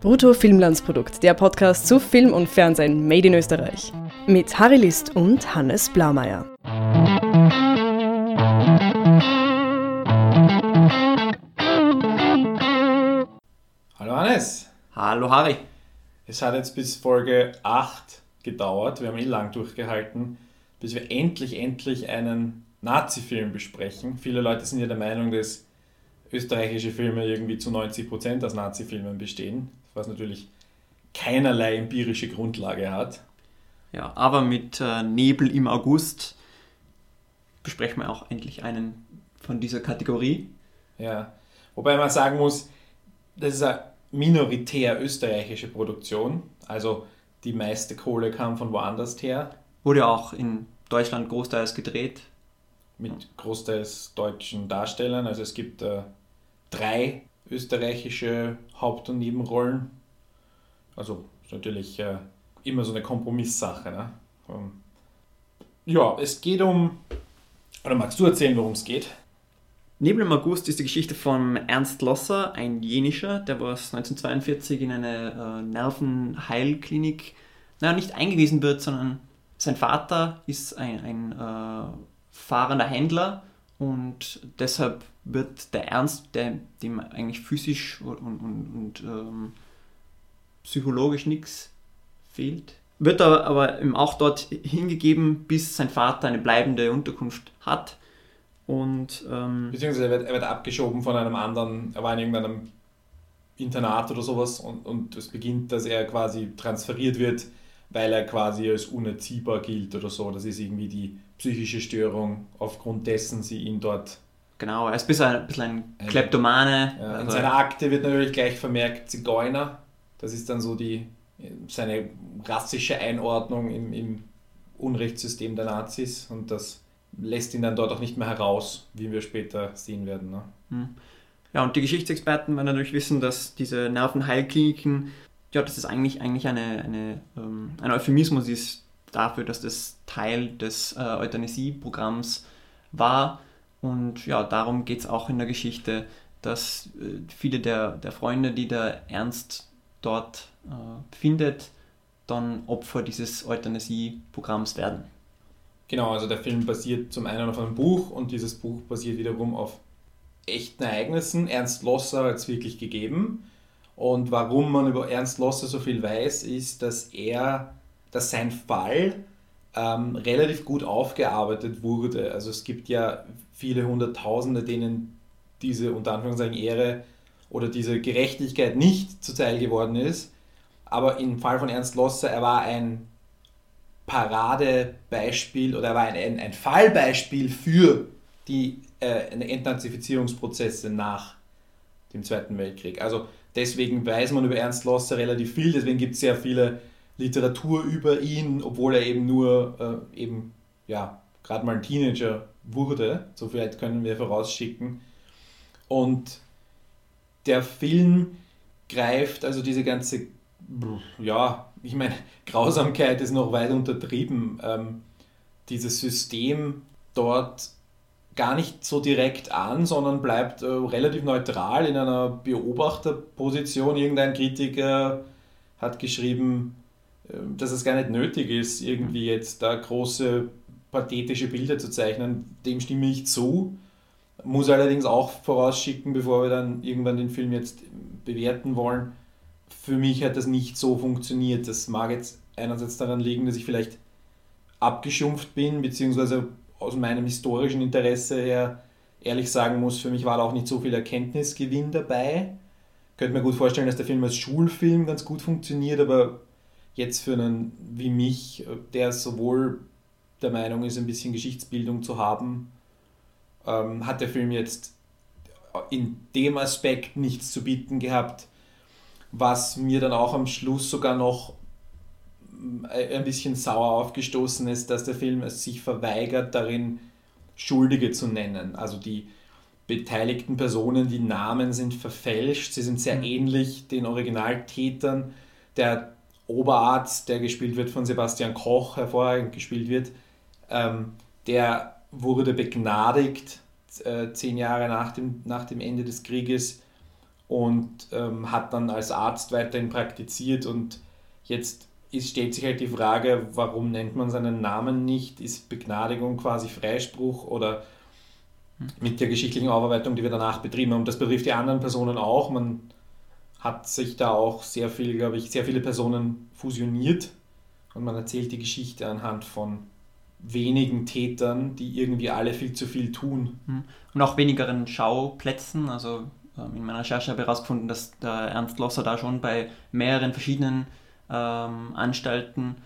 Brutto Filmlandsprodukt, der Podcast zu Film und Fernsehen made in Österreich. Mit Harry List und Hannes Blaumeier. Hallo Hannes. Hallo Harry. Es hat jetzt bis Folge 8 gedauert, wir haben eh lang durchgehalten, bis wir endlich, endlich einen Nazi-Film besprechen. Viele Leute sind ja der Meinung, dass österreichische Filme irgendwie zu 90% aus Nazi-Filmen bestehen, was natürlich keinerlei empirische Grundlage hat. Ja, aber mit äh, Nebel im August besprechen wir auch endlich einen von dieser Kategorie. Ja, wobei man sagen muss, das ist eine minoritär österreichische Produktion, also die meiste Kohle kam von woanders her. Wurde auch in Deutschland großteils gedreht. Mit großteils deutschen Darstellern, also es gibt äh, drei österreichische Haupt- und Nebenrollen. Also ist natürlich äh, immer so eine Kompromisssache. Ne? Ähm, ja, es geht um. Oder magst du erzählen, worum es geht? Nebel im August ist die Geschichte von Ernst Losser, ein Jenischer, der was 1942 in eine äh, Nervenheilklinik, naja, nicht eingewiesen wird, sondern sein Vater ist ein, ein äh, fahrender Händler und deshalb wird der Ernst, der, dem eigentlich physisch und, und, und ähm, psychologisch nichts fehlt, wird er aber auch dort hingegeben, bis sein Vater eine bleibende Unterkunft hat. Und, ähm, Beziehungsweise er wird, er wird abgeschoben von einem anderen, er war in irgendeinem Internat oder sowas und, und es beginnt, dass er quasi transferiert wird, weil er quasi als unerziehbar gilt oder so. Das ist irgendwie die psychische Störung, aufgrund dessen sie ihn dort Genau, er ist ein bisschen ein, bisschen ein Kleptomane. Ja, also in seiner Akte wird natürlich gleich vermerkt Zigeuner. Das ist dann so die, seine rassische Einordnung im, im Unrechtssystem der Nazis und das lässt ihn dann dort auch nicht mehr heraus, wie wir später sehen werden. Ne? Hm. Ja, und die Geschichtsexperten werden natürlich wissen, dass diese Nervenheilkliniken, ja, dass das eigentlich, eigentlich eine, eine, ähm, ein Euphemismus ist dafür, dass das Teil des äh, Euthanasie-Programms war und ja, darum geht es auch in der Geschichte, dass äh, viele der, der Freunde, die der Ernst dort äh, findet, dann Opfer dieses Euthanasie-Programms werden. Genau, also der Film basiert zum einen auf einem Buch und dieses Buch basiert wiederum auf echten Ereignissen. Ernst Losser hat es wirklich gegeben. Und warum man über Ernst Losser so viel weiß, ist, dass er, dass sein Fall ähm, relativ gut aufgearbeitet wurde. Also es gibt ja viele Hunderttausende, denen diese unter Anführungszeichen Ehre oder diese Gerechtigkeit nicht zuteil geworden ist. Aber im Fall von Ernst Losser, er war ein Paradebeispiel oder er war ein, ein, ein Fallbeispiel für die äh, Entnazifizierungsprozesse nach dem Zweiten Weltkrieg. Also deswegen weiß man über Ernst Losser relativ viel, deswegen gibt es sehr viele Literatur über ihn, obwohl er eben nur äh, eben ja gerade mal ein Teenager wurde, so vielleicht können wir vorausschicken. Und der Film greift also diese ganze, ja, ich meine, Grausamkeit ist noch weit untertrieben, ähm, dieses System dort gar nicht so direkt an, sondern bleibt äh, relativ neutral in einer Beobachterposition. Irgendein Kritiker hat geschrieben, dass es gar nicht nötig ist, irgendwie jetzt da große pathetische Bilder zu zeichnen. Dem stimme ich zu. Muss allerdings auch vorausschicken, bevor wir dann irgendwann den Film jetzt bewerten wollen. Für mich hat das nicht so funktioniert. Das mag jetzt einerseits daran liegen, dass ich vielleicht abgeschumpft bin, beziehungsweise aus meinem historischen Interesse her ehrlich sagen muss, für mich war da auch nicht so viel Erkenntnisgewinn dabei. Ich könnte mir gut vorstellen, dass der Film als Schulfilm ganz gut funktioniert, aber jetzt für einen wie mich, der sowohl der Meinung ist, ein bisschen Geschichtsbildung zu haben, ähm, hat der Film jetzt in dem Aspekt nichts zu bieten gehabt, was mir dann auch am Schluss sogar noch äh, ein bisschen sauer aufgestoßen ist, dass der Film es sich verweigert, darin Schuldige zu nennen. Also die beteiligten Personen, die Namen sind verfälscht, sie sind sehr mhm. ähnlich den Originaltätern. Der Oberarzt, der gespielt wird von Sebastian Koch, hervorragend gespielt wird, ähm, der wurde begnadigt äh, zehn Jahre nach dem, nach dem Ende des Krieges und ähm, hat dann als Arzt weiterhin praktiziert und jetzt ist, stellt sich halt die Frage, warum nennt man seinen Namen nicht? Ist Begnadigung quasi Freispruch oder mit der geschichtlichen Aufarbeitung, die wir danach betrieben haben. Das betrifft die anderen Personen auch. Man hat sich da auch sehr viel, glaube ich, sehr viele Personen fusioniert und man erzählt die Geschichte anhand von wenigen Tätern, die irgendwie alle viel zu viel tun. Hm. Und auch wenigeren Schauplätzen. Also ähm, in meiner Recherche habe ich herausgefunden, dass der Ernst Losser da schon bei mehreren verschiedenen ähm, Anstalten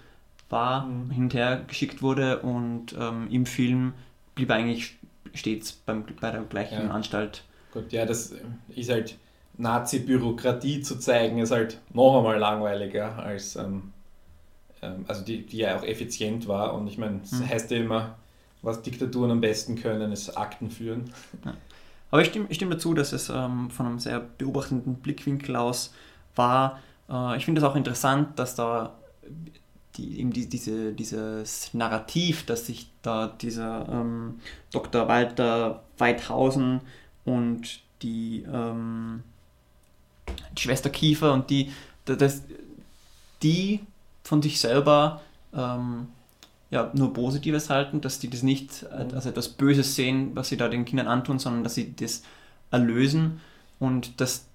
war, mhm. hin und her geschickt wurde und ähm, im Film blieb er eigentlich stets beim, bei der gleichen ja. Anstalt. Gut, ja, das ist halt Nazi-Bürokratie zu zeigen, ist halt noch einmal langweiliger als, ähm, ähm, also die, die ja auch effizient war und ich meine, es mhm. heißt ja immer, was Diktaturen am besten können, ist Akten führen. Ja. Aber ich stimme, ich stimme dazu, dass es ähm, von einem sehr beobachtenden Blickwinkel aus war. Äh, ich finde es auch interessant, dass da die, eben die, diese, dieses Narrativ, dass sich da dieser ähm, Dr. Walter Weidhausen und die, ähm, die Schwester Kiefer und die, das, die von sich selber ähm, ja, nur Positives halten, dass die das nicht als etwas Böses sehen, was sie da den Kindern antun, sondern dass sie das erlösen und dass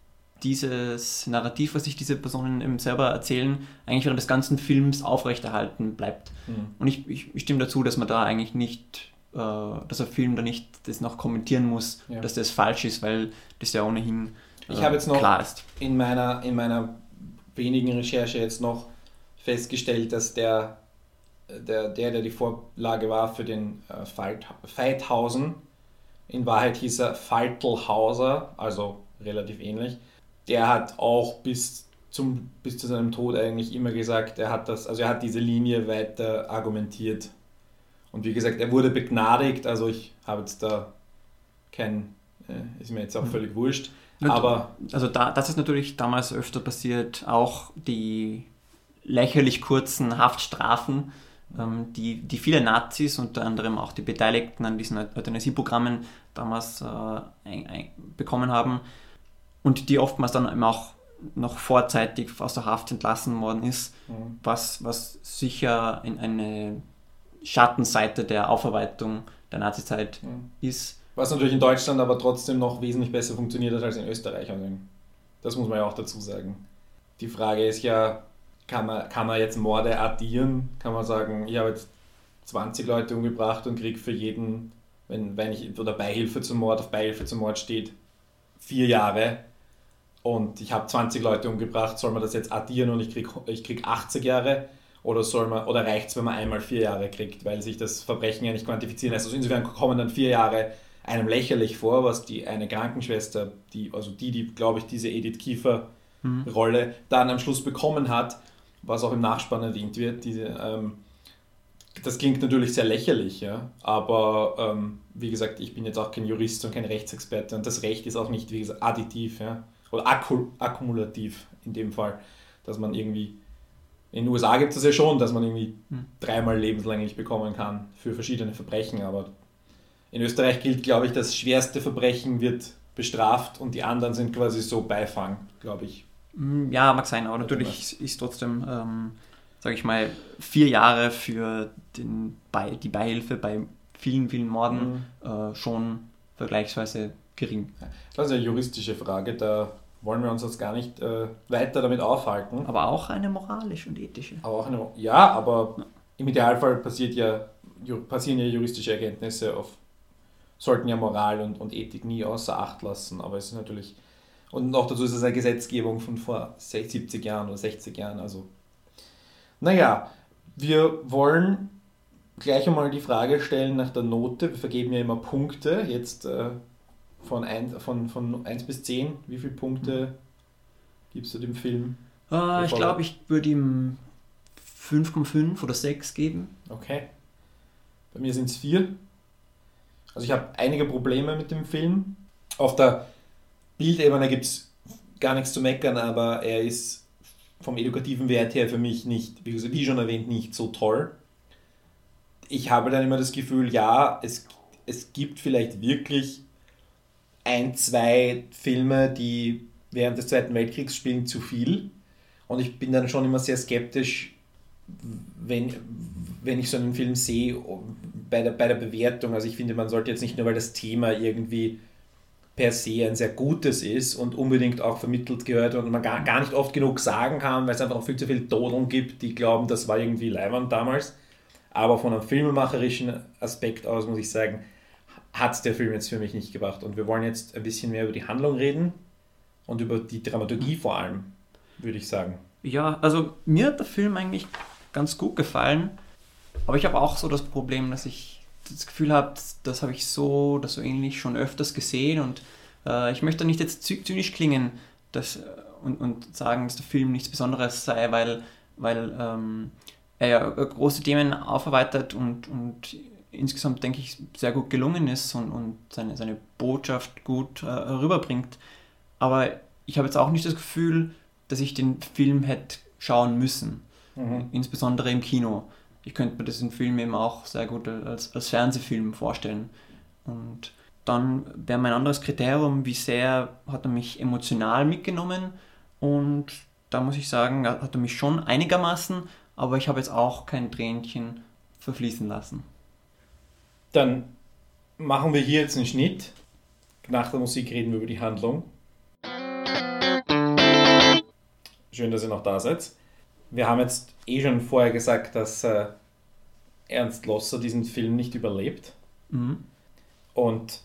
dieses Narrativ, was sich diese Personen eben selber erzählen, eigentlich während des ganzen Films aufrechterhalten bleibt. Mhm. Und ich, ich, ich, stimme dazu, dass man da eigentlich nicht, äh, dass der Film da nicht das noch kommentieren muss, ja. dass das falsch ist, weil das ja ohnehin ich habe jetzt noch klar ist. In meiner, in meiner wenigen Recherche jetzt noch festgestellt, dass der der, der, der die Vorlage war für den äh, Feithausen, in Wahrheit hieß er Faltelhauser, also relativ ähnlich. Der hat auch bis, zum, bis zu seinem Tod eigentlich immer gesagt, er hat das, also er hat diese Linie weiter argumentiert. Und wie gesagt, er wurde begnadigt, also ich habe jetzt da kein, äh, ist mir jetzt auch mhm. völlig wurscht. Aber also da, das ist natürlich damals öfter passiert, auch die lächerlich kurzen Haftstrafen ähm, die, die viele Nazis, unter anderem auch die Beteiligten an diesen Euthanasieprogrammen damals äh, ein, ein, bekommen haben und die oftmals dann eben auch noch vorzeitig aus der Haft entlassen worden ist, mhm. was, was sicher in eine Schattenseite der Aufarbeitung der Nazizeit mhm. ist. Was natürlich in Deutschland aber trotzdem noch wesentlich besser funktioniert hat als in Österreich. Also das muss man ja auch dazu sagen. Die Frage ist ja, kann man, kann man jetzt Morde addieren? Kann man sagen, ich habe jetzt 20 Leute umgebracht und kriege für jeden, wenn, wenn ich, oder Beihilfe zum Mord, auf Beihilfe zum Mord steht, vier Jahre und ich habe 20 Leute umgebracht, soll man das jetzt addieren und ich kriege ich krieg 80 Jahre? Oder, oder reicht es, wenn man einmal vier Jahre kriegt, weil sich das Verbrechen ja nicht quantifizieren lässt? Also insofern kommen dann vier Jahre einem lächerlich vor, was die eine Krankenschwester, die, also die, die, glaube ich, diese Edith Kiefer-Rolle mhm. dann am Schluss bekommen hat, was auch im Nachspann erwähnt wird, diese, ähm, das klingt natürlich sehr lächerlich, ja, aber ähm, wie gesagt, ich bin jetzt auch kein Jurist und kein Rechtsexperte und das Recht ist auch nicht, wie gesagt, additiv, ja, oder akku akkumulativ in dem Fall, dass man irgendwie, in den USA gibt es ja schon, dass man irgendwie hm. dreimal lebenslänglich bekommen kann für verschiedene Verbrechen, aber in Österreich gilt, glaube ich, das schwerste Verbrechen wird bestraft und die anderen sind quasi so Beifang, glaube ich. Mm, ja, mag sein, aber natürlich ist trotzdem, ähm, sage ich mal, vier Jahre für den Be die Beihilfe bei vielen, vielen Morden mhm. äh, schon vergleichsweise gering. Das ist eine juristische Frage, da wollen wir uns jetzt gar nicht äh, weiter damit aufhalten. Aber auch eine moralische und ethische. Aber auch eine, ja, aber ja. im Idealfall passiert ja, passieren ja juristische Erkenntnisse auf, sollten ja Moral und, und Ethik nie außer Acht lassen, aber es ist natürlich und noch dazu ist es eine Gesetzgebung von vor 70 Jahren oder 60 Jahren. Also, naja, wir wollen gleich einmal die Frage stellen nach der Note. Wir vergeben ja immer Punkte. Jetzt äh, von, ein, von, von 1 bis 10. Wie viele Punkte gibst du dem Film? Uh, ich glaube, ich würde ihm 5,5 oder 6 geben. Okay. Bei mir sind es 4. Also ich habe einige Probleme mit dem Film. Auf der Bildebene gibt es gar nichts zu meckern, aber er ist vom edukativen Wert her für mich nicht, wie schon erwähnt, nicht so toll. Ich habe dann immer das Gefühl, ja, es, es gibt vielleicht wirklich ein, zwei Filme, die während des Zweiten Weltkriegs spielen zu viel. Und ich bin dann schon immer sehr skeptisch, wenn, wenn ich so einen Film sehe, bei der, bei der Bewertung. Also ich finde, man sollte jetzt nicht nur, weil das Thema irgendwie per se ein sehr gutes ist und unbedingt auch vermittelt gehört und man gar, gar nicht oft genug sagen kann, weil es einfach noch viel zu viel Dodeln gibt, die glauben, das war irgendwie Leihwand damals. Aber von einem filmemacherischen Aspekt aus muss ich sagen, hat der Film jetzt für mich nicht gebracht. Und wir wollen jetzt ein bisschen mehr über die Handlung reden und über die Dramaturgie vor allem, würde ich sagen. Ja, also mir hat der Film eigentlich ganz gut gefallen, aber ich habe auch so das Problem, dass ich das Gefühl habe, das habe ich so oder so ähnlich schon öfters gesehen und äh, ich möchte nicht jetzt zynisch klingen dass, äh, und, und sagen, dass der Film nichts Besonderes sei, weil, weil ähm, er ja große Themen aufarbeitet und, und insgesamt, denke ich, sehr gut gelungen ist und, und seine, seine Botschaft gut äh, rüberbringt. Aber ich habe jetzt auch nicht das Gefühl, dass ich den Film hätte schauen müssen, mhm. insbesondere im Kino. Ich könnte mir diesen Film eben auch sehr gut als, als Fernsehfilm vorstellen. Und dann wäre mein anderes Kriterium, wie sehr hat er mich emotional mitgenommen. Und da muss ich sagen, hat er mich schon einigermaßen, aber ich habe jetzt auch kein Tränchen verfließen lassen. Dann machen wir hier jetzt einen Schnitt. Nach der Musik reden wir über die Handlung. Schön, dass ihr noch da seid. Wir haben jetzt eh schon vorher gesagt, dass äh, Ernst Losser diesen Film nicht überlebt. Mhm. Und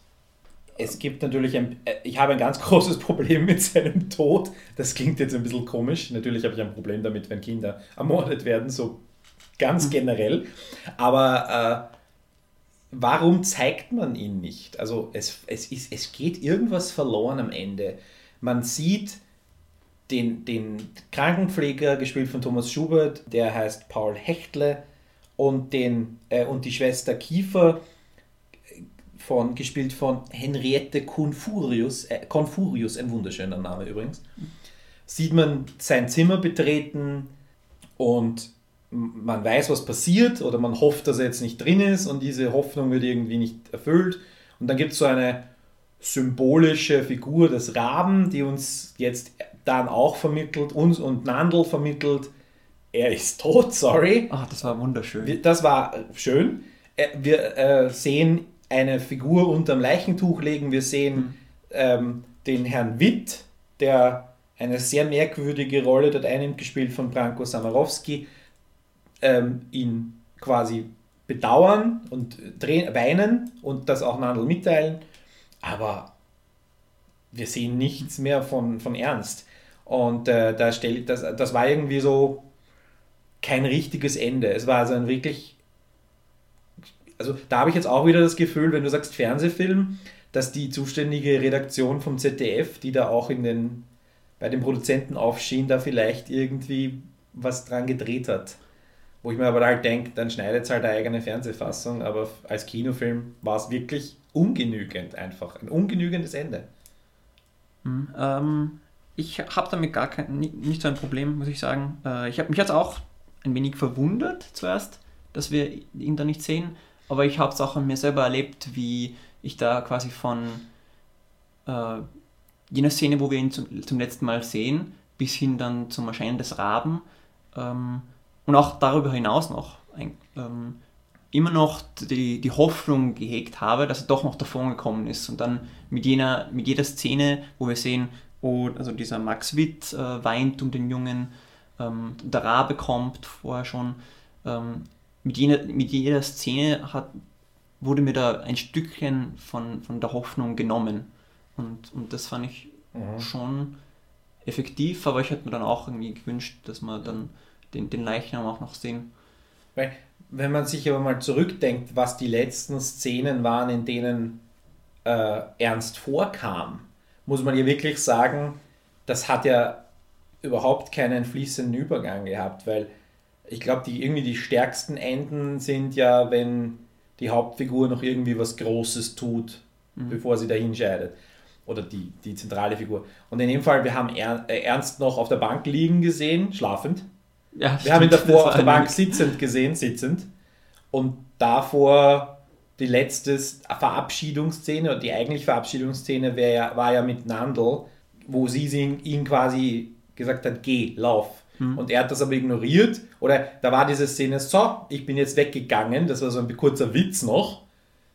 es gibt natürlich ein, äh, ich habe ein ganz großes Problem mit seinem Tod. Das klingt jetzt ein bisschen komisch. Natürlich habe ich ein Problem damit, wenn Kinder ermordet werden, so ganz mhm. generell. Aber äh, warum zeigt man ihn nicht? Also es, es, ist, es geht irgendwas verloren am Ende. Man sieht den, den Krankenpfleger, gespielt von Thomas Schubert, der heißt Paul Hechtle, und, den, äh, und die Schwester Kiefer, von, gespielt von Henriette Confurius, äh, Confurius, ein wunderschöner Name übrigens, sieht man sein Zimmer betreten und man weiß, was passiert oder man hofft, dass er jetzt nicht drin ist und diese Hoffnung wird irgendwie nicht erfüllt. Und dann gibt es so eine symbolische Figur des Raben, die uns jetzt dann auch vermittelt, uns und Nandl vermittelt, er ist tot, sorry. Ach, das war wunderschön. Das war schön. Äh, wir äh, sehen eine Figur unterm Leichentuch legen, wir sehen mhm. ähm, den Herrn Witt, der eine sehr merkwürdige Rolle dort einnimmt, gespielt von Branko Samarowski ähm, ihn quasi bedauern und weinen und das auch Nandl mitteilen, aber wir sehen nichts mehr von, von Ernst. Und äh, da stell, das, das war irgendwie so kein richtiges Ende. Es war also ein wirklich. Also da habe ich jetzt auch wieder das Gefühl, wenn du sagst Fernsehfilm, dass die zuständige Redaktion vom ZDF, die da auch in den, bei den Produzenten aufschien, da vielleicht irgendwie was dran gedreht hat. Wo ich mir aber halt denke, dann schneidet es halt eine eigene Fernsehfassung, aber als Kinofilm war es wirklich ungenügend einfach. Ein ungenügendes Ende. Hm, ähm, ich habe damit gar kein, nicht so ein Problem, muss ich sagen. Äh, ich habe mich jetzt auch ein wenig verwundert zuerst, dass wir ihn da nicht sehen, aber ich habe es auch an mir selber erlebt, wie ich da quasi von äh, jener Szene, wo wir ihn zum, zum letzten Mal sehen, bis hin dann zum Erscheinen des Raben, ähm, und auch darüber hinaus noch ein, ähm, immer noch die, die Hoffnung gehegt habe, dass er doch noch davon gekommen ist. Und dann mit, jener, mit jeder Szene, wo wir sehen, oh, also dieser Max Witt äh, weint um den Jungen, ähm, der Rabe kommt vorher schon, ähm, mit, jener, mit jeder Szene hat, wurde mir da ein Stückchen von, von der Hoffnung genommen. Und, und das fand ich mhm. schon effektiv, aber ich hätte mir dann auch irgendwie gewünscht, dass man dann den, den Leichnam auch noch sehen. Weil, wenn man sich aber mal zurückdenkt, was die letzten Szenen waren, in denen äh, Ernst vorkam, muss man ja wirklich sagen, das hat ja überhaupt keinen fließenden Übergang gehabt, weil ich glaube, die irgendwie die stärksten Enden sind ja, wenn die Hauptfigur noch irgendwie was Großes tut, mhm. bevor sie dahin scheidet. Oder die, die zentrale Figur. Und in dem Fall, wir haben äh, Ernst noch auf der Bank liegen gesehen, schlafend. Ja, wir stimmt, haben ihn davor auf der Bank sitzend gesehen, sitzend. Und davor die letzte Verabschiedungsszene, oder die eigentliche Verabschiedungsszene ja, war ja mit Nandl, wo sie ihn, ihn quasi gesagt hat, geh, lauf. Mhm. Und er hat das aber ignoriert. Oder da war diese Szene, so, ich bin jetzt weggegangen, das war so ein kurzer Witz noch.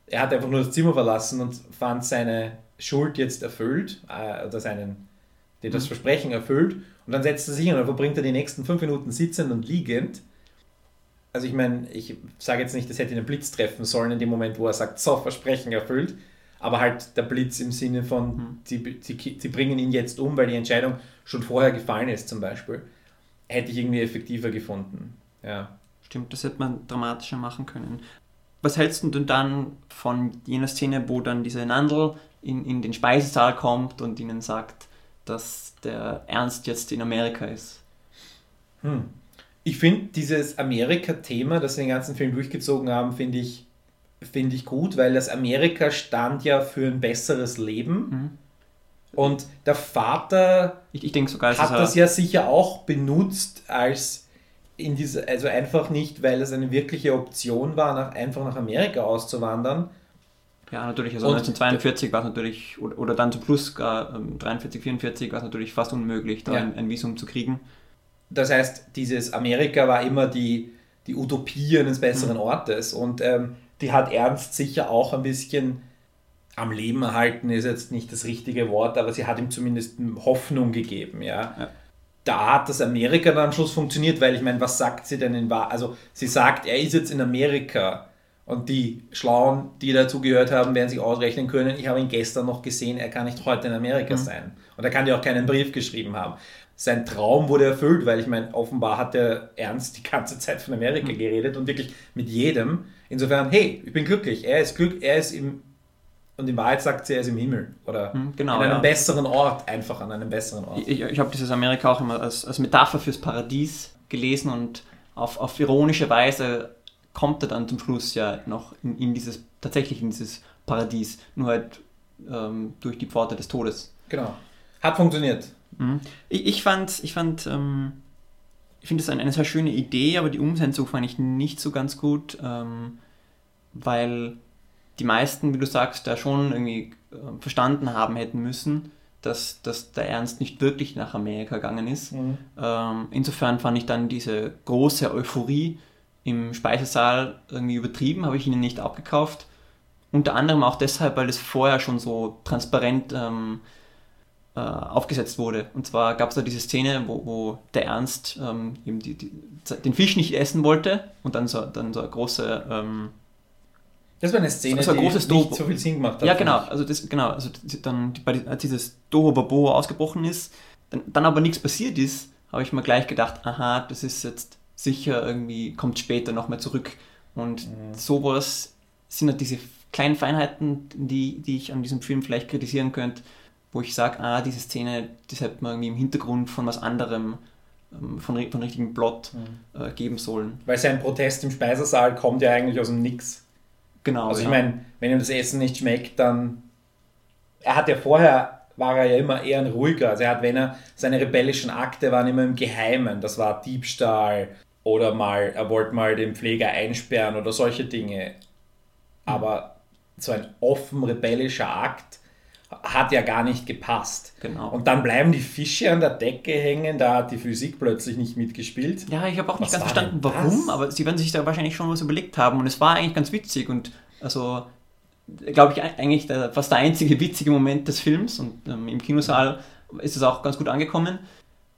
Er hat einfach nur das Zimmer verlassen und fand seine Schuld jetzt erfüllt, äh, oder seinen, die das Versprechen erfüllt. Und dann setzt er sich hin und verbringt er die nächsten fünf Minuten sitzend und liegend. Also ich meine, ich sage jetzt nicht, das hätte ihn ein Blitz treffen sollen in dem Moment, wo er sagt, so, Versprechen erfüllt. Aber halt der Blitz im Sinne von, sie bringen ihn jetzt um, weil die Entscheidung schon vorher gefallen ist zum Beispiel. Hätte ich irgendwie effektiver gefunden. Ja. Stimmt, das hätte man dramatischer machen können. Was hältst du denn dann von jener Szene, wo dann diese Nandel in, in den Speisesaal kommt und ihnen sagt, dass der Ernst jetzt in Amerika ist? Hm. Ich finde dieses Amerika-Thema, das sie den ganzen Film durchgezogen haben, finde ich, finde ich gut, weil das Amerika stand ja für ein besseres Leben. Und der Vater Ich, ich denke sogar, hat das ja sicher auch benutzt als in diese, also einfach nicht, weil es eine wirkliche Option war, nach, einfach nach Amerika auszuwandern. Ja, natürlich. Also Und- 1942 war es natürlich, oder, oder dann zum Schluss gar ähm, 43, 44 war es natürlich fast unmöglich, da Ja. ein, ein Visum zu kriegen. Das heißt, dieses Amerika war immer die, die Utopie eines besseren Ortes und ähm, die hat Ernst sicher auch ein bisschen am Leben erhalten, ist jetzt nicht das richtige Wort, aber sie hat ihm zumindest Hoffnung gegeben, ja. Ja. Da hat das Amerika dann am Schluss funktioniert, weil ich meine, was sagt sie denn in Wahrheit? Also sie sagt, er ist jetzt in Amerika und die Schlauen, die dazu gehört haben, werden sich ausrechnen können, ich habe ihn gestern noch gesehen, er kann nicht heute in Amerika sein. Und er kann ja auch keinen Brief geschrieben haben. Sein Traum wurde erfüllt, weil ich meine, offenbar hat der Ernst die ganze Zeit von Amerika geredet und wirklich mit jedem. Insofern, hey, ich bin glücklich, er ist glück, er ist im und in Wahrheit sagt sie, er ist im Himmel oder Hm, genau, an einem ja. besseren Ort, einfach an einem besseren Ort. Ich, ich habe dieses Amerika auch immer als, als Metapher fürs Paradies gelesen und auf, auf ironische Weise kommt er dann zum Schluss ja noch in, in dieses, tatsächlich in dieses Paradies, nur halt ähm, durch die Pforte des Todes. Genau. Hat funktioniert. Mhm. Ich, ich fand, ich fand, ähm, ich finde es eine, eine sehr schöne Idee, aber die Umsetzung fand ich nicht so ganz gut, ähm, weil die meisten, wie du sagst, da schon irgendwie äh, verstanden haben hätten müssen, dass, dass der Ernst nicht wirklich nach Amerika gegangen ist. Ähm, insofern fand ich dann diese große Euphorie im Speisesaal irgendwie übertrieben, habe ich ihnen nicht abgekauft. Unter anderem auch deshalb, weil es vorher schon so transparent ähm, äh, aufgesetzt wurde. Und zwar gab es da diese Szene, wo, wo der Ernst ähm, eben die, die, den Fisch nicht essen wollte und dann so, dann so eine große ähm, Das war eine Szene, Das war ein die großes nicht Dope. so viel Sinn gemacht hat. Ja, genau. Also das, genau. Also die- dann, die- die- als dieses Doho ausgebrochen ist, dann, dann aber nichts passiert ist, habe ich mir gleich gedacht, aha, das ist jetzt sicher irgendwie, kommt später nochmal zurück. Und sowas sind halt diese kleinen Feinheiten, die, die ich an diesem Film vielleicht kritisieren könnte, wo ich sage, ah, diese Szene, das hätte man irgendwie im Hintergrund von was anderem, ähm, von, von richtigem Plot äh, geben sollen. Weil sein Protest im Speisesaal kommt ja eigentlich aus dem Nix. Genau. Also ich ja. meine, wenn ihm das Essen nicht schmeckt, dann. Er hat ja vorher, war er ja immer eher ein ruhiger. Also er hat, wenn er, seine rebellischen Akte waren immer im Geheimen. Das war Diebstahl oder mal, er wollte mal den Pfleger einsperren oder solche Dinge. Aber so ein offen rebellischer Akt hat ja gar nicht gepasst. Genau. Und dann bleiben die Fische an der Decke hängen, da hat die Physik plötzlich nicht mitgespielt. Ja, ich habe auch nicht Was ganz verstanden, warum, das? aber sie werden sich da wahrscheinlich schon was überlegt haben und es war eigentlich ganz witzig und also glaube ich eigentlich der, fast der einzige witzige Moment des Films und ähm, im Kinosaal ist es auch ganz gut angekommen.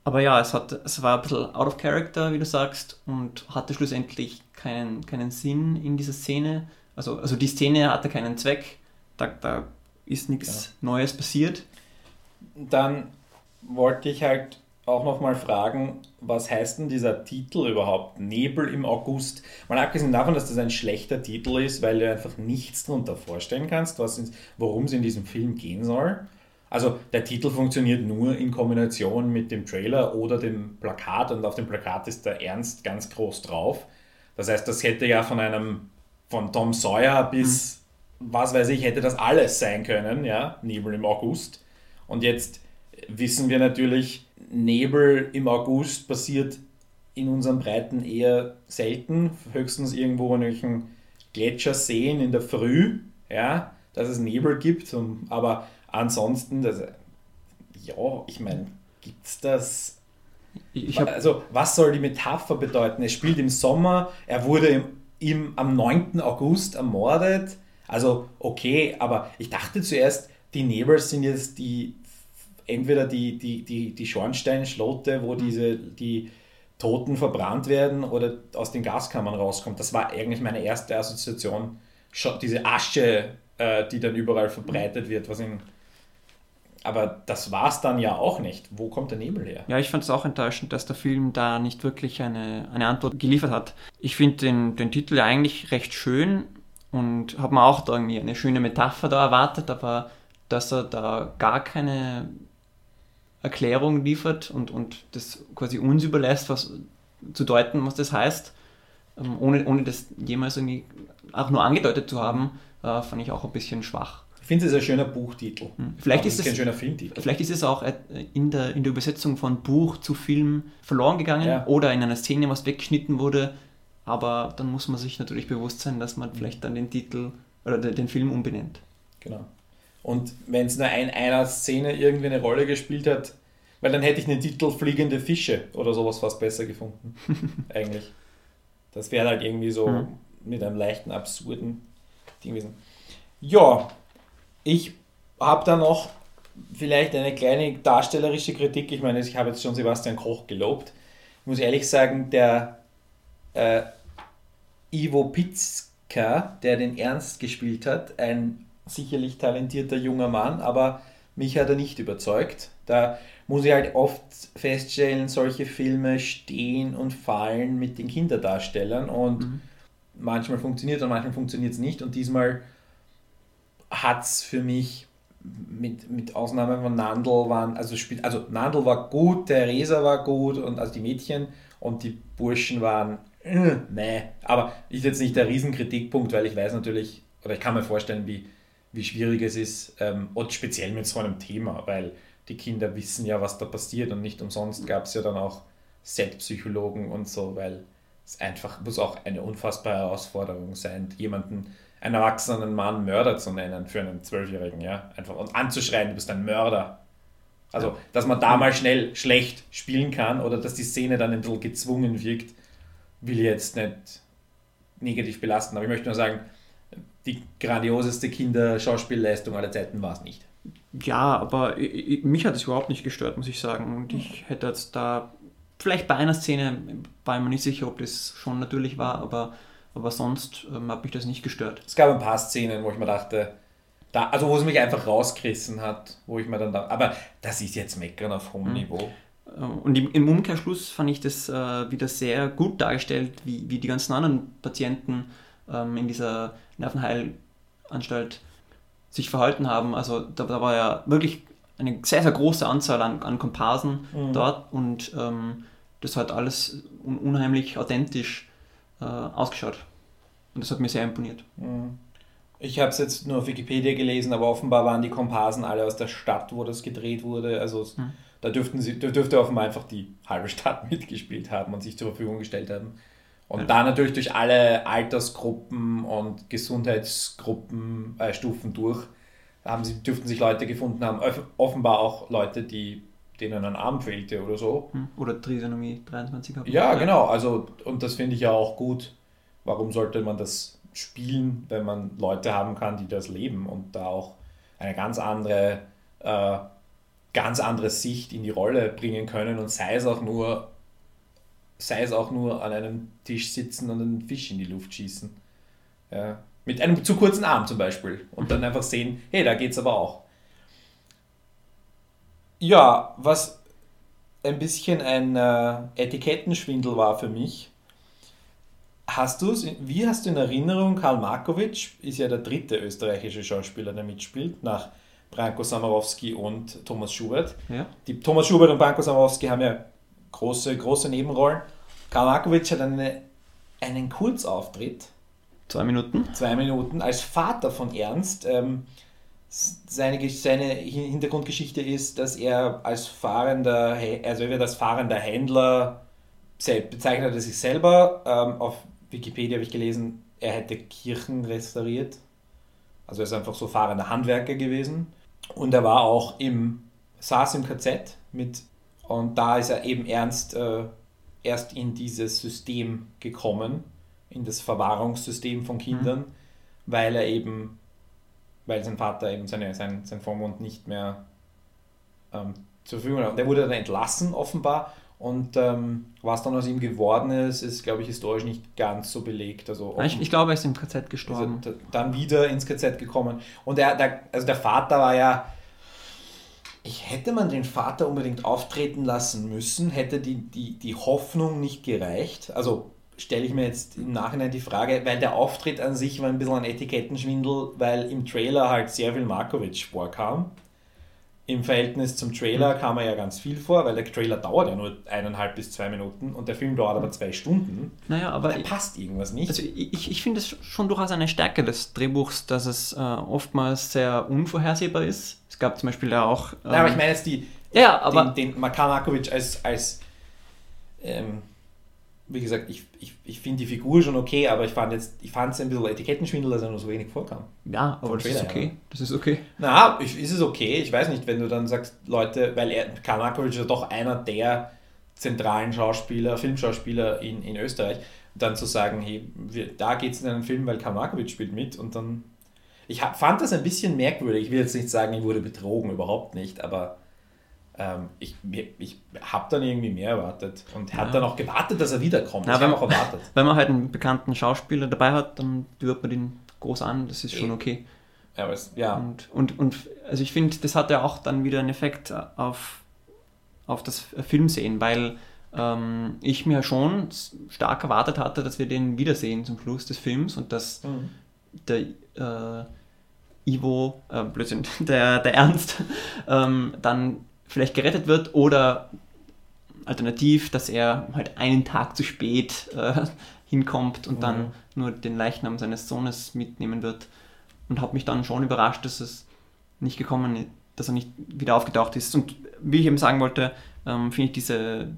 Aber ja, es, hat, es war ein bisschen out of character, wie du sagst, und hatte schlussendlich keinen, keinen Sinn in dieser Szene. Also, also die Szene hatte keinen Zweck, da, da ist nichts Neues passiert. Dann wollte ich halt auch nochmal fragen, was heißt denn dieser Titel überhaupt? Nebel im August. Mal abgesehen davon, dass das ein schlechter Titel ist, weil du einfach nichts darunter vorstellen kannst, worum es in diesem Film gehen soll. Also der Titel funktioniert nur in Kombination mit dem Trailer oder dem Plakat und auf dem Plakat ist der Ernst ganz groß drauf. Das heißt, das hätte ja von einem von Tom Sawyer bis was weiß ich, hätte das alles sein können, ja, Nebel im August. Und jetzt wissen wir natürlich, Nebel im August passiert in unseren Breiten eher selten, höchstens irgendwo in irgendwelchen Gletscherseen in der Früh, ja, dass es Nebel gibt, um, aber ansonsten, das, Ja, ich meine, gibt's das? Ich hab, Also, was soll die Metapher bedeuten? Es spielt im Sommer, er wurde im, im, am 9. August ermordet. Also, okay, aber ich dachte zuerst, die Nebel sind jetzt die entweder die, die, die, die Schornsteinschlote, wo diese, die Toten verbrannt werden oder aus den Gaskammern rauskommt. Das war eigentlich meine erste Assoziation. Diese Asche, äh, die dann überall verbreitet wird, was in. Aber das war es dann ja auch nicht. Wo kommt der Nebel her? Ja, ich fand es auch enttäuschend, dass der Film da nicht wirklich eine, eine Antwort geliefert hat. Ich finde den, den Titel ja eigentlich recht schön und habe mir auch da irgendwie eine schöne Metapher da erwartet, aber dass er da gar keine Erklärung liefert und, und das quasi uns überlässt, was zu deuten, was das heißt, ähm, ohne, ohne das jemals irgendwie auch nur angedeutet zu haben, äh, fand ich auch ein bisschen schwach. Ich finde es ein schöner Buchtitel. Vielleicht Aber ist es kein es- schöner Filmtitel. Vielleicht ist es auch äh, in der, in der Übersetzung von Buch zu Film verloren gegangen Ja. oder in einer Szene was weggeschnitten wurde. Aber dann muss man sich natürlich bewusst sein, dass man vielleicht dann den Titel oder den, Film umbenennt. Genau. Und wenn es nur in einer Szene irgendwie eine Rolle gespielt hat, weil dann hätte ich den Titel Fliegende Fische oder sowas fast besser gefunden. Eigentlich. Das wäre halt irgendwie so Mhm. mit einem leichten, absurden Ding gewesen. Ja, ich habe da noch vielleicht eine kleine darstellerische Kritik. Ich meine, ich habe jetzt schon Sebastian Koch gelobt. Ich muss ehrlich sagen, der äh, Ivo Pitzka, der den Ernst gespielt hat, ein sicherlich talentierter junger Mann, aber mich hat er nicht überzeugt. Da muss ich halt oft feststellen, solche Filme stehen und fallen mit den Kinderdarstellern und manchmal funktioniert und manchmal funktioniert es nicht und diesmal hat es für mich mit, mit Ausnahme von Nandl waren, also spielt, also Nandl war gut, Theresa war gut und also die Mädchen und die Burschen waren äh, nee, aber ist jetzt nicht der Riesenkritikpunkt, weil ich weiß natürlich, oder ich kann mir vorstellen, wie, wie schwierig es ist, ähm, und speziell mit so einem Thema, weil die Kinder wissen ja, was da passiert und nicht umsonst gab es ja dann auch Set-Psychologen und so, weil es einfach muss auch eine unfassbare Herausforderung sein, jemanden, einen erwachsenen Mann Mörder zu nennen für einen Zwölfjährigen, ja, einfach und anzuschreien, du bist ein Mörder. Also, dass man da mal schnell schlecht spielen kann oder dass die Szene dann ein bisschen gezwungen wirkt, will jetzt nicht negativ belasten, aber ich möchte nur sagen, die grandioseste Kinderschauspielleistung aller Zeiten war es nicht. Ja, aber mich hat es überhaupt nicht gestört, muss ich sagen. Und ich hätte jetzt da, vielleicht bei einer Szene, war ich mir nicht sicher, ob das schon natürlich war, aber, aber sonst ähm, hat mich das nicht gestört. Es gab ein paar Szenen, wo ich mir dachte, da, also wo es mich einfach rausgerissen hat, wo ich mir dann dachte, aber das ist jetzt Meckern auf hohem Niveau. Äh, Und im, Umkehrschluss fand ich das äh, wieder sehr gut dargestellt, wie, wie die ganzen anderen Patienten ähm, in dieser Nervenheilanstalt sich verhalten haben. Also da, da war ja wirklich eine sehr, sehr große Anzahl an, an Komparsen dort und ähm, das hat alles un unheimlich authentisch äh, ausgeschaut. Und das hat mir sehr imponiert. Ich habe es jetzt nur auf Wikipedia gelesen, aber offenbar waren die Komparsen alle aus der Stadt, wo das gedreht wurde. Also es- da dürften sie, da dürfte offenbar einfach die halbe Stadt mitgespielt haben und sich zur Verfügung gestellt haben. Und da natürlich durch alle Altersgruppen und Gesundheitsgruppen, äh, Stufen durch, haben sie, dürften sich Leute gefunden haben, off- offenbar auch Leute, die, denen ein Arm fehlte oder so. Hm? Oder Trisonomie 23 haben. Ja, genau. Also, und das finde ich ja auch gut. Warum sollte man das spielen, wenn man Leute haben kann, die das leben und da auch eine ganz andere, äh, ganz andere Sicht in die Rolle bringen können und sei es auch nur, sei es auch nur an einem Tisch sitzen und einen Fisch in die Luft schießen. Ja. Mit einem zu kurzen Arm zum Beispiel. Und dann einfach sehen, hey, da geht's aber auch. Ja, was ein bisschen ein äh, Etikettenschwindel war für mich. Hast du wie hast du in Erinnerung, Karl Markovic ist ja der dritte österreichische Schauspieler, der mitspielt, nach Branko Samarowski und Thomas Schubert. Ja. Die Thomas Schubert und Branko Samarowski haben ja große, große Nebenrollen. Karl Markovic hat eine, einen Kurzauftritt, Zwei Minuten. zwei Minuten, als Vater von Ernst. Ähm, seine, seine Hin- Hintergrundgeschichte ist, dass er als fahrender, also er wird als fahrender Händler bezeichnet er sich selber. Ähm, auf Wikipedia habe ich gelesen, er hätte Kirchen restauriert. Also er ist einfach so fahrender Handwerker gewesen. Und er war auch im saß im KZ mit und da ist er eben ernst äh, erst in dieses System gekommen, in das Verwahrungssystem von Kindern, mhm. weil er eben, weil sein Vater eben seine, sein, sein Vormund nicht mehr ähm, zur Verfügung hat. Und der wurde dann entlassen offenbar und ähm, was dann aus ihm geworden ist, ist, glaube ich, historisch nicht ganz so belegt. Also ich, ich, glaube, er ist im KZ gestorben. Ist dann wieder ins KZ gekommen. Und er, der, also der Vater war ja. Ich hätte man den Vater unbedingt auftreten lassen müssen, hätte die, die, die Hoffnung nicht gereicht. Also stelle ich mir jetzt im Nachhinein die Frage, weil der Auftritt an sich war ein bisschen ein Etikettenschwindel, weil im Trailer halt sehr viel Markovic vorkam im Verhältnis zum Trailer mhm. kam er ja ganz viel vor, weil der Trailer dauert ja nur eineinhalb bis zwei Minuten und der Film dauert aber zwei Stunden. Naja, aber da passt irgendwas nicht. Also ich, ich finde es schon durchaus eine Stärke des Drehbuchs, dass es äh, oftmals sehr unvorhersehbar ist. Es gab zum Beispiel ja auch. Ähm, ja, aber ich meine jetzt die. Ja, aber. Den, den Makar Markovic als, als ähm, wie gesagt, ich, ich, ich finde die Figur schon okay, aber ich fand jetzt, ich fand es ein bisschen Etikettenschwindel, dass er nur so wenig vorkam. Ja, aber das ist okay. Ja. Das ist okay. Na, ich, ist es okay. Ich weiß nicht, wenn du dann sagst, Leute, weil er, Karl ist ja doch einer der zentralen Schauspieler, Filmschauspieler in, in Österreich, dann zu sagen, hey, wir, da geht es in einen Film, weil Karl spielt mit und dann. Ich hab, fand das ein bisschen merkwürdig. Ich will jetzt nicht sagen, ich wurde betrogen, überhaupt nicht, aber ähm, ich, ich habe dann irgendwie mehr erwartet und ja. hat dann auch gewartet, dass er wiederkommt. Ja, wenn, auch erwartet. Wenn man halt einen bekannten Schauspieler dabei hat, dann hört man den groß an, das ist schon okay. Ja, aber es, ja. Und, und, und also ich finde, das hat ja auch dann wieder einen Effekt auf, auf das Filmsehen, weil ähm, ich mir schon stark erwartet hatte, dass wir den wiedersehen zum Schluss des Films und dass mhm. der äh, Ivo, äh, Blödsinn, der, der Ernst, ähm, dann vielleicht gerettet wird oder alternativ, dass er halt einen Tag zu spät äh, hinkommt und mhm. dann nur den Leichnam seines Sohnes mitnehmen wird. Und habe mich dann schon überrascht, dass es nicht gekommen ist, dass er nicht wieder aufgetaucht ist. Und wie ich eben sagen wollte, ähm, finde ich diese,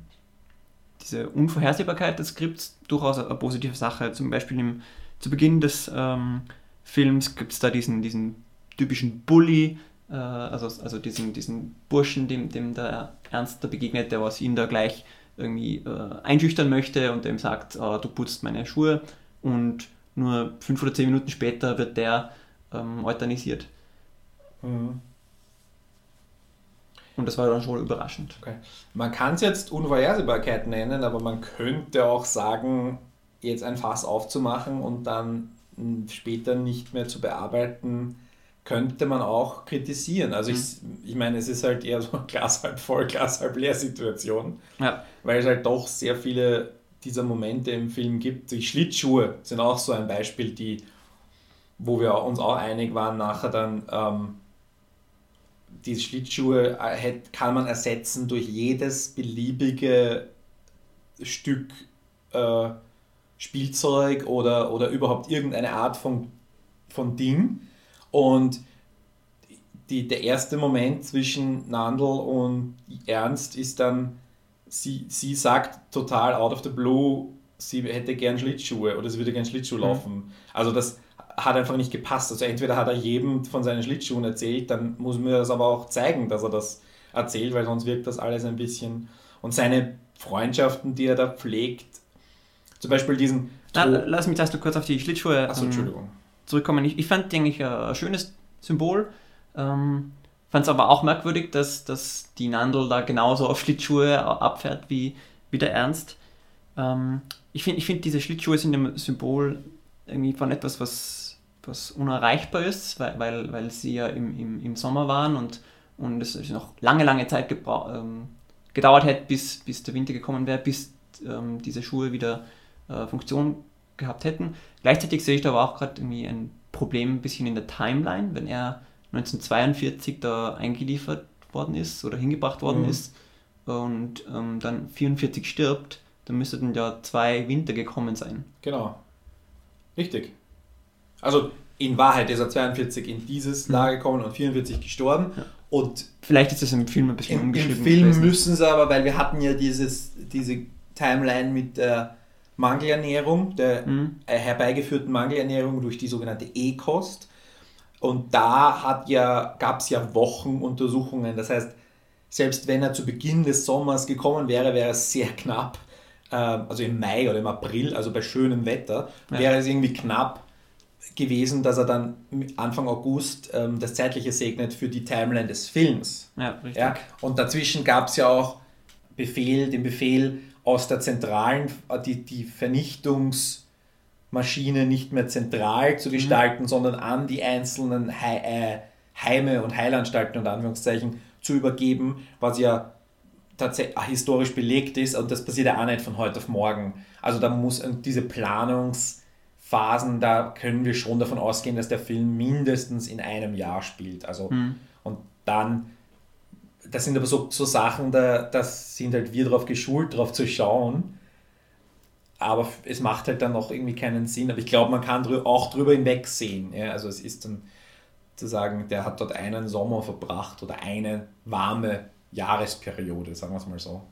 diese Unvorhersehbarkeit des Skripts durchaus eine positive Sache. Zum Beispiel im, zu Beginn des ähm, Films gibt es da diesen, diesen typischen Bully, äh, also, also diesen, diesen Burschen, dem, dem der Ernst da begegnet, der was ihn da gleich irgendwie äh, einschüchtern möchte und dem sagt, oh, du putzt meine Schuhe und nur fünf oder zehn Minuten später wird der ähm, euthanisiert. Mhm. Und das war dann schon überraschend. Okay. Man kann es jetzt Unvorhersehbarkeit nennen, aber man könnte auch sagen, jetzt ein Fass aufzumachen und dann später nicht mehr zu bearbeiten, könnte man auch kritisieren. Also mhm. ich, ich meine, es ist halt eher so eine Glas halb voll, Glas halb leer Situation, ja. weil es halt doch sehr viele dieser Momente im Film gibt. Die Schlittschuhe sind auch so ein Beispiel, die, wo wir uns auch einig waren, nachher dann ähm, die Schlittschuhe äh, kann man ersetzen durch jedes beliebige Stück äh, Spielzeug oder, oder überhaupt irgendeine Art von, von Ding und die, der erste Moment zwischen Nandl und Ernst ist dann, sie, sie sagt total out of the blue, sie hätte gern Schlittschuhe oder sie würde gern Schlittschuh mhm. laufen. Mhm. Also das hat einfach nicht gepasst. Also entweder hat er jedem von seinen Schlittschuhen erzählt, dann muss mir das aber auch zeigen, dass er das erzählt, weil sonst wirkt das alles ein bisschen. Und seine Freundschaften, die er da pflegt, zum Beispiel diesen. Na, lass mich das nur kurz auf die Schlittschuhe. Achso, Entschuldigung zurückkommen. Ich, ich fand die eigentlich ein schönes Symbol. Ähm, fand es aber auch merkwürdig, dass, dass die Nandel da genauso auf Schlittschuhe abfährt wie, wie der Ernst. Ähm, ich finde, ich find, diese Schlittschuhe sind ein Symbol irgendwie von etwas, was, was unerreichbar ist, weil, weil, weil sie ja im, im, im Sommer waren und, und es noch lange, lange Zeit ähm, gedauert hätte, bis, bis der Winter gekommen wäre, bis ähm, diese Schuhe wieder äh, Funktion gehabt hätten. Gleichzeitig sehe ich da aber auch gerade irgendwie ein Problem ein bisschen in der Timeline, wenn er 1942 da eingeliefert worden ist oder hingebracht worden mhm. ist und ähm, dann 44 stirbt, dann müssten ja zwei Winter gekommen sein. Genau. Richtig. Also in Wahrheit ist er 42 in dieses mhm. Lager gekommen und 44 gestorben. Ja. Und Vielleicht ist das im Film ein bisschen umgeschrieben. Im Film gewesen. müssen sie aber, weil wir hatten ja dieses, diese Timeline mit der Mangelernährung, der mhm. Herbeigeführten Mangelernährung durch die sogenannte E-Kost. Und da ja, gab es ja Wochenuntersuchungen. Das heißt, selbst wenn er zu Beginn des Sommers gekommen wäre, wäre es sehr knapp. Ähm, also im Mai oder im April, also bei schönem Wetter, ja. wäre es irgendwie knapp gewesen, dass er dann Anfang August ähm, das Zeitliche segnet für die Timeline des Films. Ja, richtig. Ja? Und dazwischen gab es ja auch Befehl, den Befehl aus der zentralen, die, die Vernichtungsmaschine nicht mehr zentral zu mhm. gestalten, mhm. sondern an die einzelnen He äh, Heime und Heilanstalten und Anführungszeichen zu übergeben, was ja tatsächlich historisch belegt ist und das passiert ja auch nicht von heute auf morgen. Also da muss diese Planungsphasen, da können wir schon davon ausgehen, dass der Film mindestens in einem Jahr spielt. Also mhm. und dann das sind aber so, so Sachen, da das sind halt wir darauf geschult, darauf zu schauen. Aber es macht halt dann noch irgendwie keinen Sinn. Aber ich glaube, man kann drü auch drüber hinwegsehen. Ja? Also es ist dann zu sagen, der hat dort einen Sommer verbracht oder eine warme Jahresperiode, sagen wir es mal so.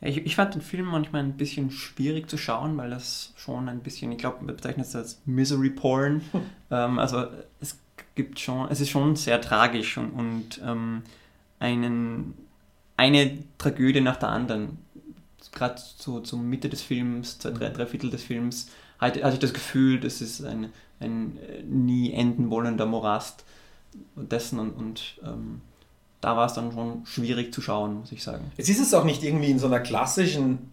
Ich, ich fand den Film manchmal ein bisschen schwierig zu schauen, weil das schon ein bisschen, ich glaube, man bezeichnet es als Misery Porn. ähm, also es gibt schon, es ist schon sehr tragisch und, und ähm, einen, eine Tragödie nach der anderen. Gerade so zur Mitte des Films, zwei, drei, drei Viertel des Films, hatte, hatte ich das Gefühl, das ist ein, ein äh, nie enden wollender Morast dessen und, und ähm, da war es dann schon schwierig zu schauen, muss ich sagen. Jetzt ist es auch nicht irgendwie in so einer klassischen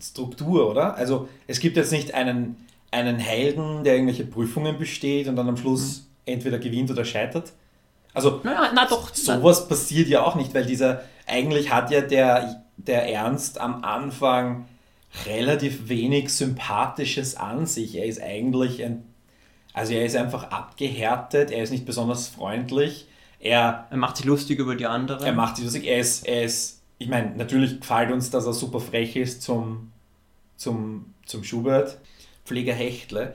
Struktur, oder? Also es gibt jetzt nicht einen, einen Helden, der irgendwelche Prüfungen besteht und dann am Schluss mhm entweder gewinnt oder scheitert. Also na, na doch, sowas na. passiert ja auch nicht, weil dieser, eigentlich hat ja der, der Ernst am Anfang relativ wenig Sympathisches an sich. Er ist eigentlich ein, also er ist einfach abgehärtet, er ist nicht besonders freundlich. Er, er macht sich lustig über die anderen. Er macht sich lustig, er ist, er ist ich meine, natürlich gefällt uns, dass er super frech ist zum, zum, zum Schubert, Pfleger Hechtle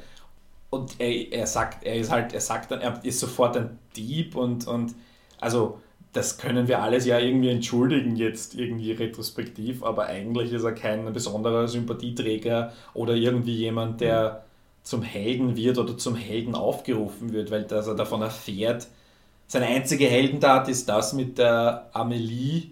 und er, er sagt, er ist halt, er sagt dann, er ist sofort ein Dieb und, und also das können wir alles ja irgendwie entschuldigen jetzt irgendwie retrospektiv, aber eigentlich ist er kein besonderer Sympathieträger oder irgendwie jemand, der zum Helden wird oder zum Helden aufgerufen wird, weil dass er davon erfährt. Seine einzige Heldentat ist das mit der Amelie,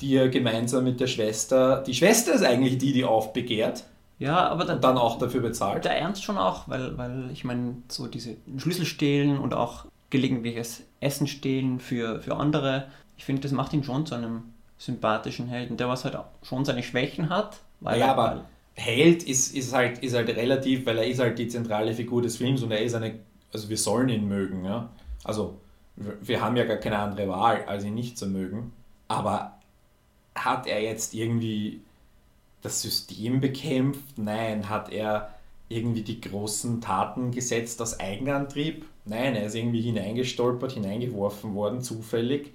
die er gemeinsam mit der Schwester, die Schwester ist eigentlich die, die aufbegehrt ja, aber dann, dann auch dafür bezahlt. Der Ernst schon auch, weil, weil ich meine, so diese Schlüssel stehlen und auch gelegentliches Essen stehlen für, für andere, ich finde, das macht ihn schon zu einem sympathischen Helden, der was halt schon seine Schwächen hat. Weil ja, aber Held ist, ist, halt, ist halt relativ, weil er ist halt die zentrale Figur des Films und er ist eine, also wir sollen ihn mögen, ja. Also wir haben ja gar keine andere Wahl, als ihn nicht zu mögen. Aber hat er jetzt irgendwie das System bekämpft? Nein. Hat er irgendwie die großen Taten gesetzt aus Eigenantrieb? Nein, er ist irgendwie hineingestolpert, hineingeworfen worden, zufällig.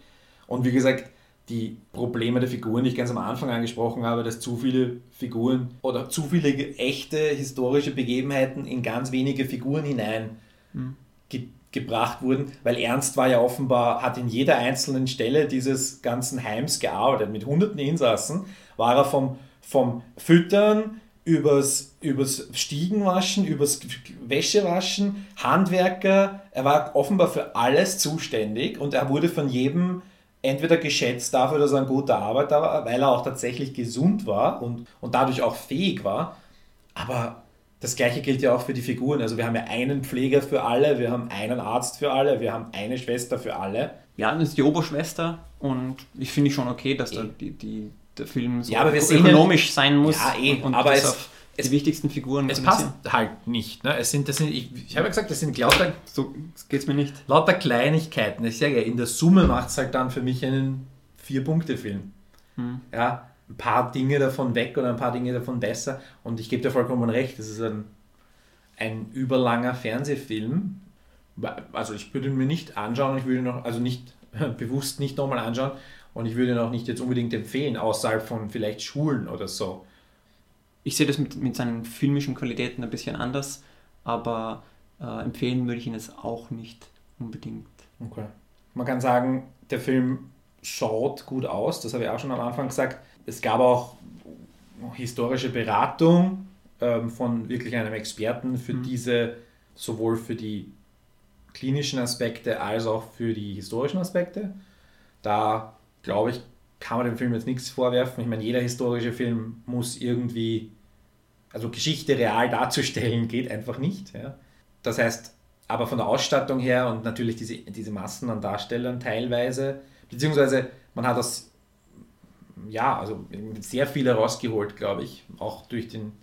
Und wie gesagt, die Probleme der Figuren, die ich ganz am Anfang angesprochen habe, dass zu viele Figuren oder zu viele echte historische Begebenheiten in ganz wenige Figuren hinein mhm. ge gebracht wurden, weil Ernst war ja offenbar, hat in jeder einzelnen Stelle dieses ganzen Heims gearbeitet, mit hunderten Insassen, war er vom vom Füttern übers, übers Stiegenwaschen, übers Wäschewaschen, Handwerker. Er war offenbar für alles zuständig und er wurde von jedem entweder geschätzt dafür, dass er ein guter Arbeiter war, weil er auch tatsächlich gesund war und, und dadurch auch fähig war. Aber das gleiche gilt ja auch für die Figuren. Also wir haben ja einen Pfleger für alle, wir haben einen Arzt für alle, wir haben eine Schwester für alle. Ja, das ist die Oberschwester und ich finde schon okay, dass da die, die der Film so ja, aber wir ökonomisch sehen, sein muss. Ja, eh, und aber es, es, die wichtigsten Figuren. Es passt halt nicht. Ne? Es sind, das sind, ich, ich habe ja gesagt, das sind lauter, so geht's mir nicht. Lauter Kleinigkeiten. Ich sage ja, in der Summe macht es halt dann für mich einen Vier-Punkte-Film. Hm. Ja, ein paar Dinge davon weg oder ein paar Dinge davon besser. Und ich gebe dir vollkommen recht, das ist ein, ein überlanger Fernsehfilm. Also ich würde ihn mir nicht anschauen, ich würde noch, also nicht bewusst nicht nochmal anschauen, und ich würde ihn auch nicht jetzt unbedingt empfehlen, außerhalb von vielleicht Schulen oder so. Ich sehe das mit, mit seinen filmischen Qualitäten ein bisschen anders, aber äh, empfehlen würde ich ihn jetzt auch nicht unbedingt. Okay. Man kann sagen, der Film schaut gut aus, das habe ich auch schon am Anfang gesagt. Es gab auch historische Beratung ähm, von wirklich einem Experten für mhm. diese, sowohl für die klinischen Aspekte als auch für die historischen Aspekte. Da glaube ich, kann man dem Film jetzt nichts vorwerfen. Ich meine, jeder historische Film muss irgendwie, also Geschichte real darzustellen, geht einfach nicht. Ja. Das heißt, aber von der Ausstattung her und natürlich diese, diese Massen an Darstellern teilweise, beziehungsweise man hat das, ja, also sehr viel herausgeholt, glaube ich, auch durch den,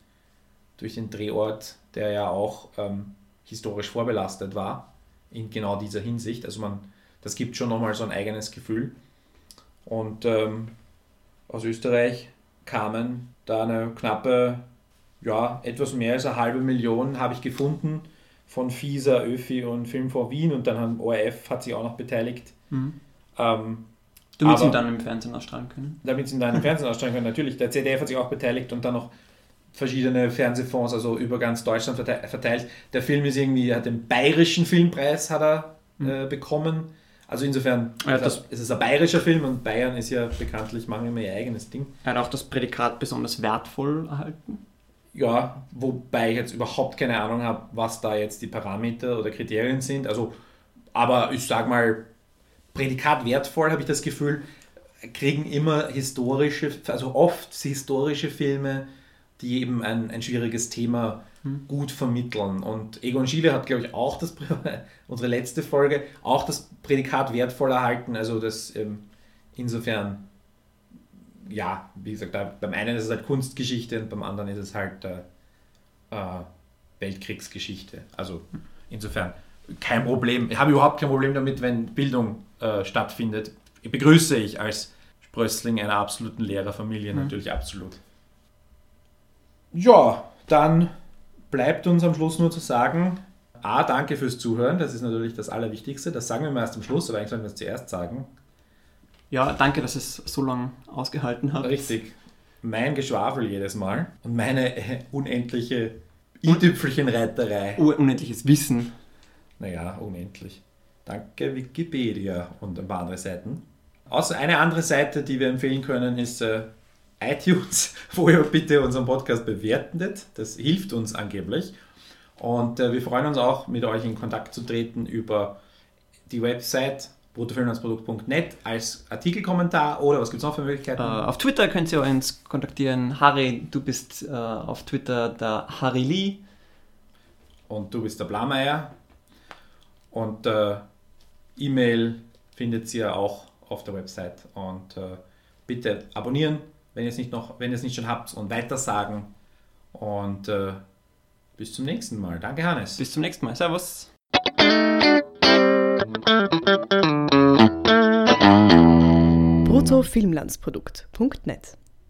durch den Drehort, der ja auch ähm, historisch vorbelastet war, in genau dieser Hinsicht. Also man, das gibt schon nochmal so ein eigenes Gefühl. Und ähm, aus Österreich kamen da eine knappe, ja, etwas mehr als eine halbe Million, habe ich gefunden, von FISA, ÖFI und Film vor Wien und dann haben ORF hat sich auch noch beteiligt. Mhm. Ähm, Damit sie ihn dann im Fernsehen ausstrahlen können. damit sie ihn dann im Fernsehen ausstrahlen können. Natürlich, der ZDF hat sich auch beteiligt und dann noch verschiedene Fernsehfonds, also über ganz Deutschland verte- verteilt. Der Film ist irgendwie, hat den bayerischen Filmpreis hat er äh, bekommen. Also insofern Ja, ist das- er- es ist ein bayerischer Film und Bayern ist ja bekanntlich, machen immer ihr eigenes Ding. Er hat auch das Prädikat besonders wertvoll erhalten. Ja, wobei ich jetzt überhaupt keine Ahnung habe, was da jetzt die Parameter oder Kriterien sind. Also, aber ich sag mal, Prädikat wertvoll, habe ich das Gefühl, kriegen immer historische, also oft historische Filme, die eben ein, ein schwieriges Thema gut vermitteln. Und Egon Schiele hat, glaube ich, auch das, unsere letzte Folge, auch das Prädikat wertvoll erhalten. Also das ähm, insofern ja, wie gesagt, da, beim einen ist es halt Kunstgeschichte und beim anderen ist es halt äh, äh, Weltkriegsgeschichte. Also insofern kein Problem. Ich habe überhaupt kein Problem damit, wenn Bildung äh, stattfindet. Begrüße ich als Sprössling einer absoluten Lehrerfamilie natürlich absolut. Ja, dann bleibt uns am Schluss nur zu sagen, A, danke fürs Zuhören, das ist natürlich das Allerwichtigste. Das sagen wir mal erst am Schluss, aber eigentlich sollten wir es zuerst sagen. Ja, danke, dass es so lange ausgehalten hat. Richtig. Mein Geschwafel jedes Mal und meine äh, unendliche i-Tüpfelchenreiterei. Un- Unendliches Wissen. Naja, unendlich. Danke Wikipedia und ein paar andere Seiten. Außer eine andere Seite, die wir empfehlen können, ist äh, iTunes, wo ihr bitte unseren Podcast bewertet. Das hilft uns angeblich. Und äh, wir freuen uns auch, mit euch in Kontakt zu treten über die Website bruttofilmlandsprodukt.net als Artikelkommentar oder was gibt es noch für Möglichkeiten? Äh, auf Twitter könnt ihr uns kontaktieren. Harry, du bist äh, auf Twitter der Harry Lee. und du bist der Blameyer. Und äh, E-Mail findet ihr auch auf der Website. Und bitte abonnieren, wenn ihr es nicht noch, wenn ihr es nicht schon habt und weitersagen. Und bis zum nächsten Mal. Danke, Hannes. Bis zum nächsten Mal. Servus. bruttofilmlandsprodukt.net